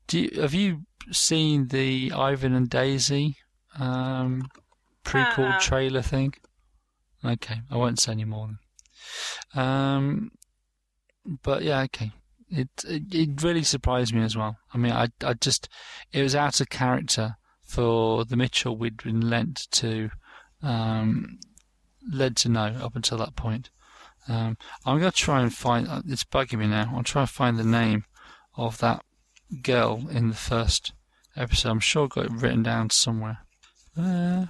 do you, have you seen the Ivan and Daisy um, prequel Uh-uh. trailer thing? Okay, I won't say any more. Um, but yeah, okay. It, it really surprised me as well. I mean, I I just it was out of character for the Mitchell we'd been lent to, um, led to know up until that point. Um, I'm gonna try and find. uh, It's bugging me now. I'll try and find the name of that girl in the first episode. I'm sure I've got it written down somewhere. Uh,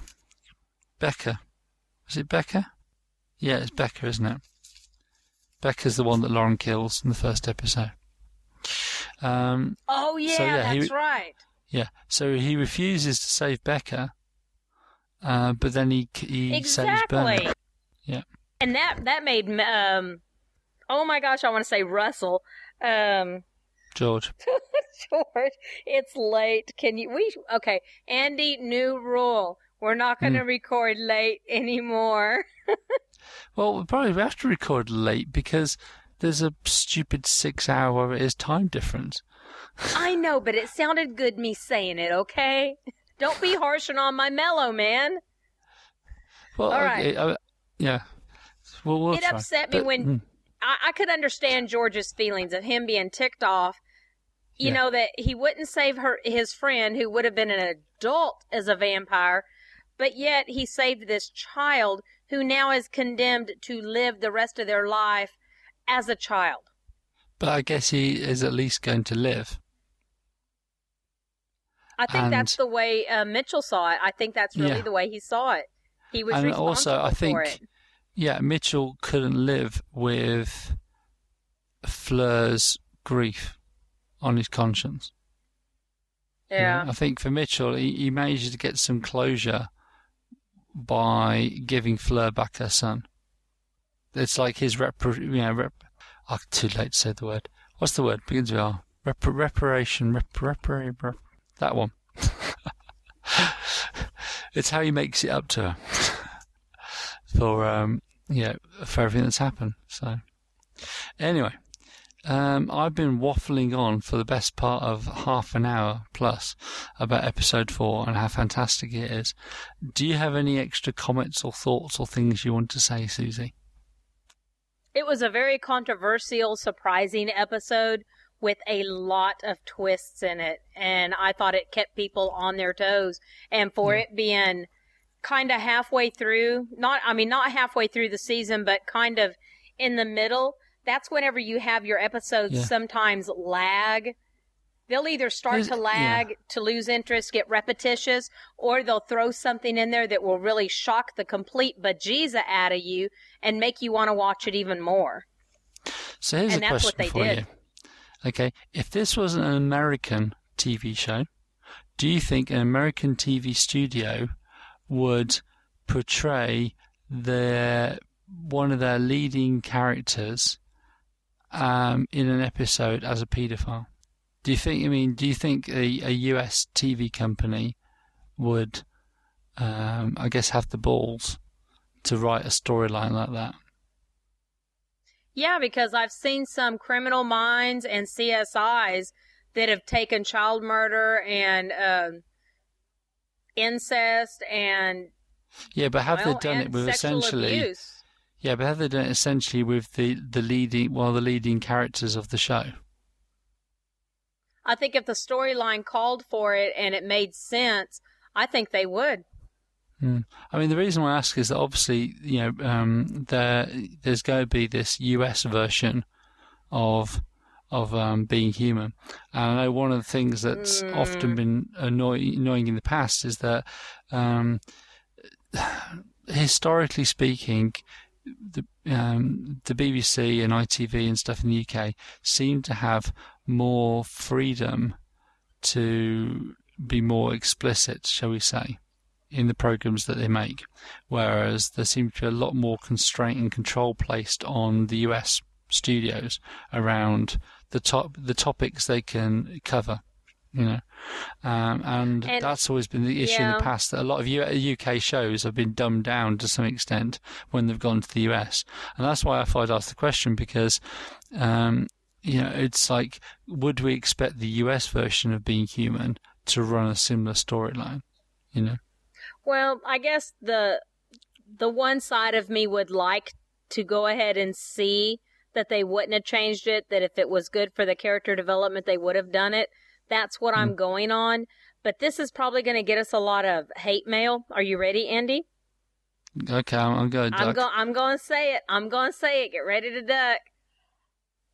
Becca. Is it Becca? Yeah, it's Becca, isn't it? Becca's the one that Lauren kills in the first episode. Um, Oh yeah, So, yeah, he- that's right. yeah, so he refuses to save Becca, uh, but then he he saves Bernard. Exactly. Yeah. And that that made um, oh my gosh, I want to say Russell. Um, George. [LAUGHS] George, it's late. Can you? We okay? Andy, new rule. We're not going to Hmm. record late anymore. [LAUGHS] Well, we probably have to record late because there's a stupid six hour is time difference. [LAUGHS] I know, but it sounded good me saying it. Okay, don't be harshing on my mellow man. Well, All right. okay, uh, yeah. Well, we'll it try. upset me But, when mm, I, I could understand George's feelings of him being ticked off. You Yeah. know that he wouldn't save her his friend who would have been an adult as a vampire, but yet he saved this child who now is condemned to live the rest of their life as a child. but I guess he is at least going to live. I think And- that's the way uh, Mitchell saw it. I think that's really Yeah. the way he saw it. He was and also, I think, it. yeah, Mitchell couldn't live with Fleur's grief on his conscience. You know, Yeah. I think for Mitchell, he, he managed to get some closure by giving Fleur back her son. It's like his rep, you know, rep, oh, too late to say the word. What's the word? Begins with R. Rep, reparation, rep, rep, that one. [LAUGHS] it's how he makes it up to her [LAUGHS] for um, yeah, for everything that's happened. So, anyway, um, I've been waffling on for the best part of half an hour plus about episode four and how fantastic it is. Do you have any extra comments or thoughts or things you want to say, Susie? It was a very controversial, surprising episode with a lot of twists in it. And I thought it kept people on their toes. And for Yeah. it being kind of halfway through, not, I mean, not halfway through the season, but kind of in the middle, that's whenever you have your episodes Yeah. sometimes lag. They'll either start Is- to lag, to lose interest, get repetitious, or they'll throw something in there that will really shock the complete bejesus out of you and make you want to watch it even more. So here's And a question they for did. you. Okay, if this was an American TV show, do you think an American TV studio would portray their one of their leading characters um, in an episode as a paedophile? Do you think? I mean, do you think a, a US TV company would, um, I guess, have the balls to write a storyline like that? Yeah, because I've seen some criminal minds and CSIs that have taken child murder and uh, incest and Yeah, but have well, they done it with essentially? abuse. Yeah, but have they done it essentially with the the leading, well, the leading characters of the show? I think if the storyline called for it and it made sense, I think they would. Hmm. I mean, the reason I ask is that obviously, you know, um, there there's going to be this US version of of um, being human, and I know one of the things that's often been annoy- annoying in the past is that, um, [SIGHS] historically speaking, the um, the BBC and ITV and stuff in the UK seem to have more freedom to be more explicit, shall we say, in the programs that they make, whereas there seems to be a lot more constraint and control placed on the US studios around the top the topics they can cover. You know, um, and, And- that's always been the issue in the past that a lot of U- UK shows have been dumbed down to some extent when they've gone to the US, and that's why I thought I'd ask the question because, um, you know, it's like, would we expect the US version of Being Human to run a similar storyline? You know, Well, I guess the the one side of me would like to go ahead and see that they wouldn't have changed it, that if it was good for the character development, they would have done it. That's what I'm mm. going on. But this is probably going to get us a lot of hate mail. Are you ready, Andy? okay, I'm, I'm going. I'm Duck. going. I'm going to say it. I'm going to say it. Get ready to duck.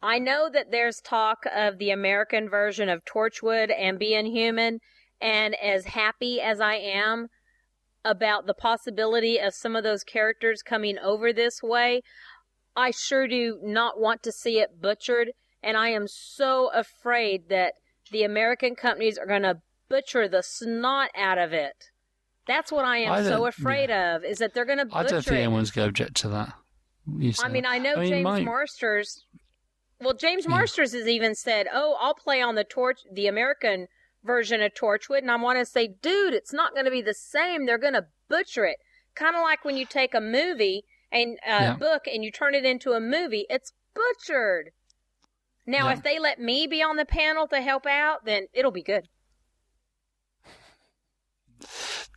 I know that there's talk of the American version of Torchwood and Being Human, and as happy as I am about the possibility of some of those characters coming over this way, I sure do not want to see it butchered, and I am so afraid that the American companies are going to butcher the snot out of it. That's what I am I so afraid of, is that they're going to butcher I don't think it. anyone's going to object to that. I mean. I know I mean, James my- Marsters. Well, James Yeah. Marsters has even said, "Oh, I'll play on the torch, the American version of Torchwood," and I want to say, "Dude, it's not going to be the same. They're going to butcher it. Kind of like when you take a movie and a Yeah. book and you turn it into a movie. It's butchered." Now, Yeah. if they let me be on the panel to help out, then it'll be good.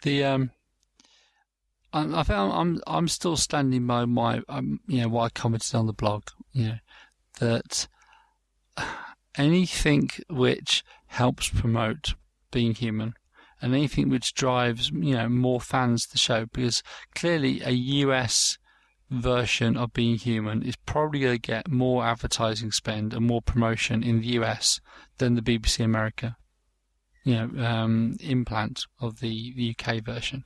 The um, I, I I'm, I'm I'm still standing by my um, you know, what I commented on the blog. You know, that [SIGHS] anything which helps promote being human and anything which drives you know more fans to the show because clearly a US version of being human is probably going to get more advertising spend and more promotion in the US than the BBC America you know um, implant of the, the UK version.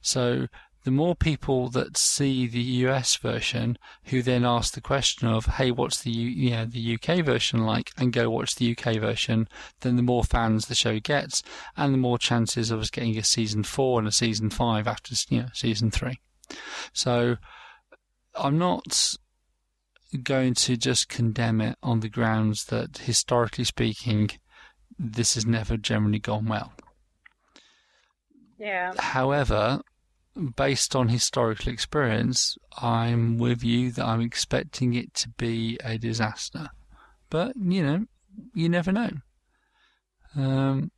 So the more people that see the US version who then ask the question of hey what's the you know the UK version like? and go watch the UK version? then the more fans the show gets and the more chances of us getting a season 4 and a season 5 after you know season 3 so I'm not going to just condemn it on the grounds that historically speaking this has never generally gone well Yeah. However, based on historical experience, I'm with you that I'm expecting it to be a disaster. But, you know, you never know. Um,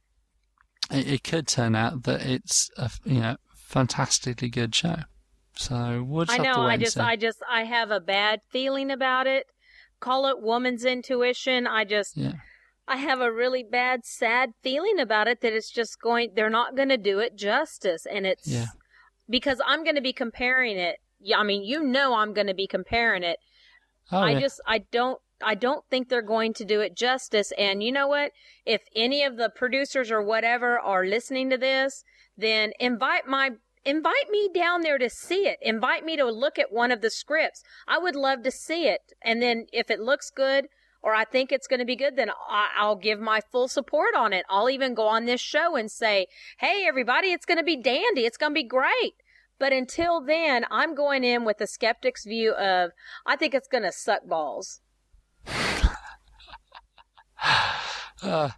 it, it could turn out that it's a you know fantastically good show. So we'll I know. I just. I just, I have a bad feeling about it. Call it woman's intuition. I just, yeah. I have a really bad, sad feeling about it that it's just going, they're not going to do it justice. And it's Yeah. because I'm going to be comparing it. Yeah, I mean, you know, I'm going to be comparing it. Oh, I yeah. just, I don't, I don't think they're going to do it justice. And you know what? If any of the producers or whatever are listening to this, then invite my, invite me down there to see it. Invite me to look at one of the scripts. I would love to see it. And then if it looks good, or I think it's going to be good, then I'll give my full support on it. I'll even go on this show and say, hey, everybody, it's going to be dandy. It's going to be great. But until then, I'm going in with the skeptic's view of, I think it's going to suck balls. [SIGHS] Uh,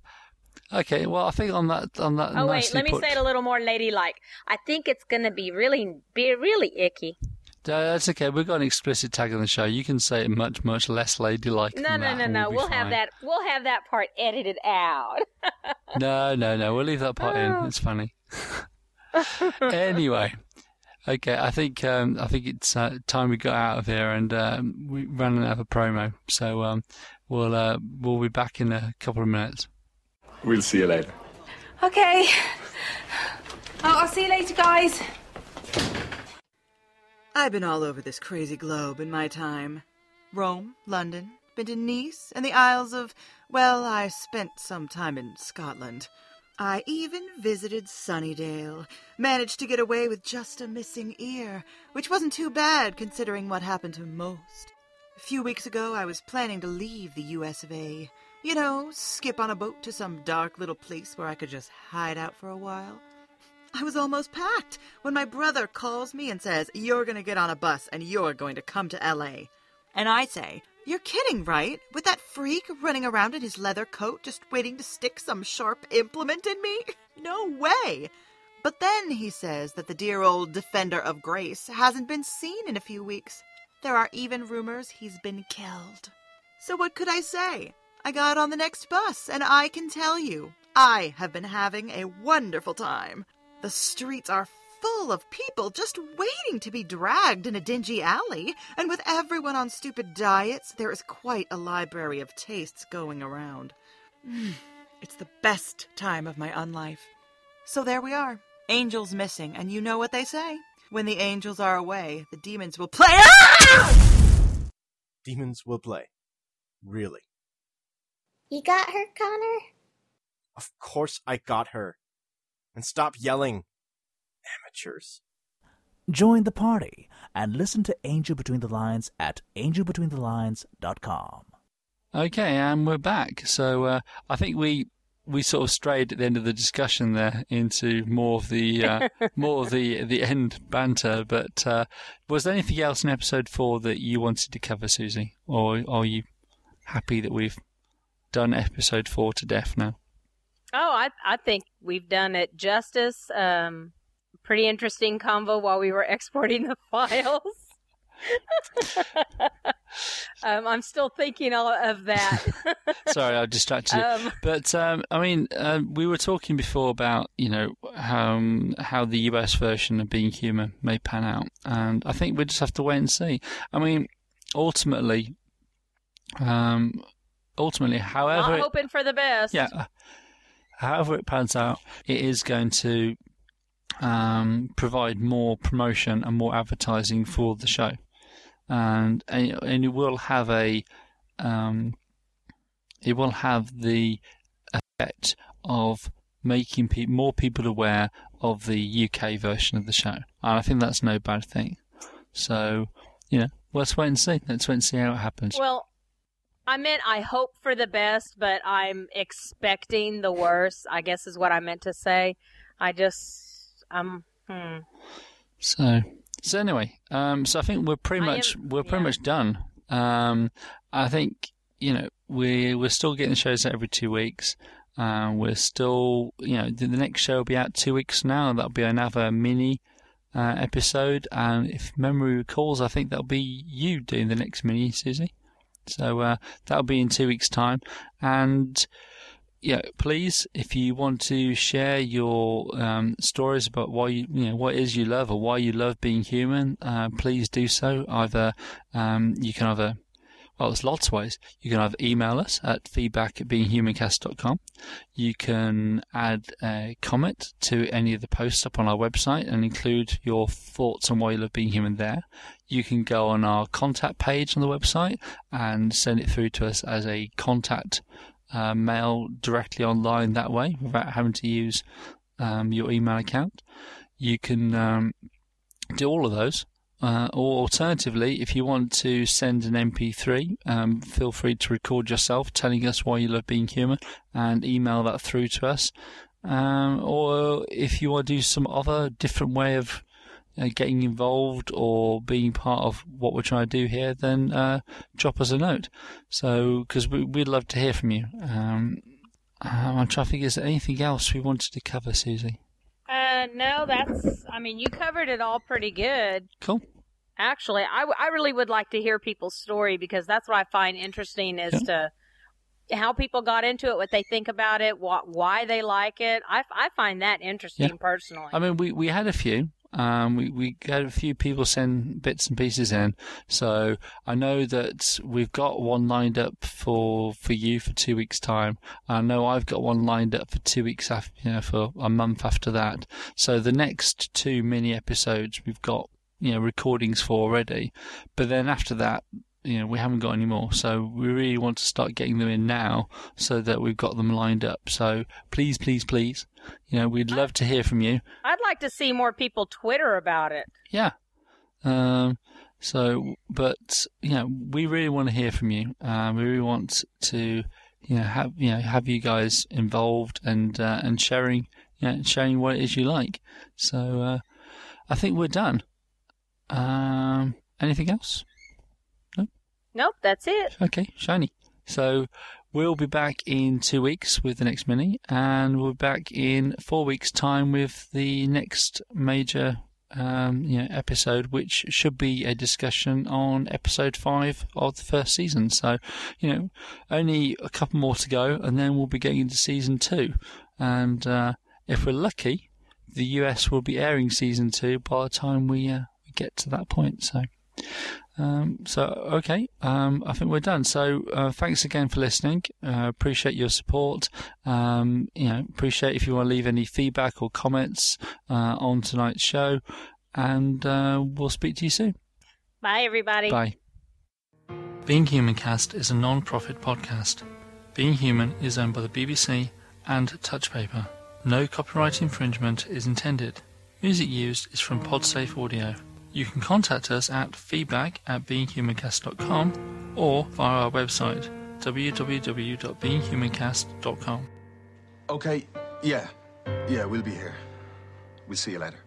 okay, well, I think on that on that. Oh, wait, let me put- say it a little more ladylike. I think it's going to be really, be really icky. That's okay. We've got an explicit tag on the show. You can say it much, much less ladylike. No, no, no, no. We'll have that. We'll have that part edited out. [LAUGHS] No, no, no. We'll leave that part in. Oh. It's funny. [LAUGHS] anyway, okay. I think um, I think it's uh, time we got out of here, and um, we ran out of a promo. So um, we'll uh, we'll be back in a couple of minutes. We'll see you later. Okay. Oh, I'll see you later, guys. I've been all over this crazy globe in my time. Rome, London, been to Nice, and the Isles of. Well, I spent some time in Scotland. I even visited Sunnydale. Managed to get away with just a missing ear, which wasn't too bad considering what happened to most. A few weeks ago, I was planning to leave the US of A. You know, skip on a boat to some dark little place where I could just hide out for a while. I was almost packed when my brother calls me and says, You're going to get on a bus and you're going to come to LA. And I say, You're kidding, right? With that freak running around in his leather coat just waiting to stick some sharp implement in me? [LAUGHS] No way! But then he says that the dear old defender of grace hasn't been seen in a few weeks. There are even rumors he's been killed. So what could I say? I got on the next bus, and I can tell you, I have been having a wonderful time. The streets are full of people just waiting to be dragged in a dingy alley, and with everyone on stupid diets, there is quite a library of tastes going around. Mm, it's the best time of my unlife. So there we are. Angels missing, and you know what they say. When the angels are away, the demons will play. Ah! Demons will play. Really. You got her, Connor? Of course I got her. And stop yelling. Amateurs. Join the party and listen to Angel Between the Lines at angelbetweenthelines.com. Okay, and we're back. So uh, I think we we sort of strayed at the end of the discussion there into more of the uh, [LAUGHS] more of the the end banter. But uh, was there anything else in episode four that you wanted to cover, Susie, or are you happy that we've done episode four to death now? Oh, I I think we've done it justice. Um, pretty interesting convo while we were [LAUGHS] exporting the files. [LAUGHS] um, I'm still thinking all of that. [LAUGHS] Sorry, I distracted you. Um, but um, I mean, uh, we were talking before about you know how how the US version of Being Human may pan out, and I think we just have to wait and see. I mean, ultimately, um, ultimately, however, not it- hoping for the best. yeah, uh, however it pans out, it is going to um, provide more promotion and more advertising for the show, and and, and it will have a um, it will have the effect of making pe- more people aware of the UK version of the show, and I think that's no bad thing. So, you know, let's wait and see. Let's wait and see how it happens. Well, I meant I hope for the best, but I'm expecting the worst. I guess is what I meant to say. I just um hmm. So, so anyway, um, so I think we're pretty I much am- we're pretty yeah. much done. Um, I think you know we we're still getting shows out every two weeks. Um, we're still you know the, the next show will be out two weeks now. That'll be another mini uh, episode, and if memory recalls, I think that'll be you doing the next mini, Susie. So uh, that'll be in two weeks' time, and yeah, please, if you want to share your um, stories about why you, you know, what is you love or why you love being human, uh, please do so. Either um, you can either, well, there's lots of ways. You can either email us at feedback at beinghumancast.com. You can add a comment to any of the posts up on our website and include your thoughts on why you love being human there. You can go on our contact page on the website and send it through to us as a contact uh, mail directly online that way without having to use um, your email account. You can um, do all of those. Uh, or alternatively, if you want to send an MP3, um, feel free to record yourself telling us why you love being human and email that through to us. Um, or if you want to do some other different way of uh, getting involved or being part of what we're trying to do here, then uh, drop us a note. So, because we, we'd love to hear from you. Um, um, I'm trying to think, is there anything else we wanted to cover, Susie? Uh, no, that's. I mean, you covered it all pretty good. Cool. Actually, I, w- I really would like to hear people's story because that's what I find interesting is to how people got into it, what they think about it, what, why they like it. I, I find that interesting Yeah. personally. I mean, we, we had a few. Um, we, we had a few people send bits and pieces in. So I know that we've got one lined up for, for you for two weeks time. I know I've got one lined up for two weeks after, you know, for a month after that. So the next two mini episodes we've got, you know, recordings for already. But then after that, you know, we haven't got any more. So we really want to start getting them in now so that we've got them lined up. So please, please, please, you know, we'd love to hear from you. I'd like to see more people Twitter about it. Yeah. Um, so, but you know, we really want to hear from you. Um, we really want to, you know, have you know have you guys involved and uh, and sharing, you know, sharing what it is you like. So, uh, I think we're done. Um, anything else? Nope, that's it. Okay, shiny. So we'll be back in two weeks with the next mini, and we'll be back in four weeks' time with the next major um, you know, episode, which should be a discussion on episode five of the first season. So, you know, only a couple more to go, and then we'll be getting into season two. And uh, if we're lucky, the US will be airing season two by the time we, uh, we get to that point. So. Um, so okay, um, I think we're done. So uh, thanks again for listening. Uh, appreciate your support. Um, you know, appreciate if you want to leave any feedback or comments uh, on tonight's show, and uh, we'll speak to you soon. Bye, everybody. Bye. Being Human Cast is a non-profit podcast. Being Human is owned by the BBC and Touchpaper. No copyright infringement is intended. Music used is from Podsafe Audio. You can contact us at feedback at beinghumancast.com or via our website www.beinghumancast.com. Okay, yeah. Yeah, we'll be here. We'll see you later.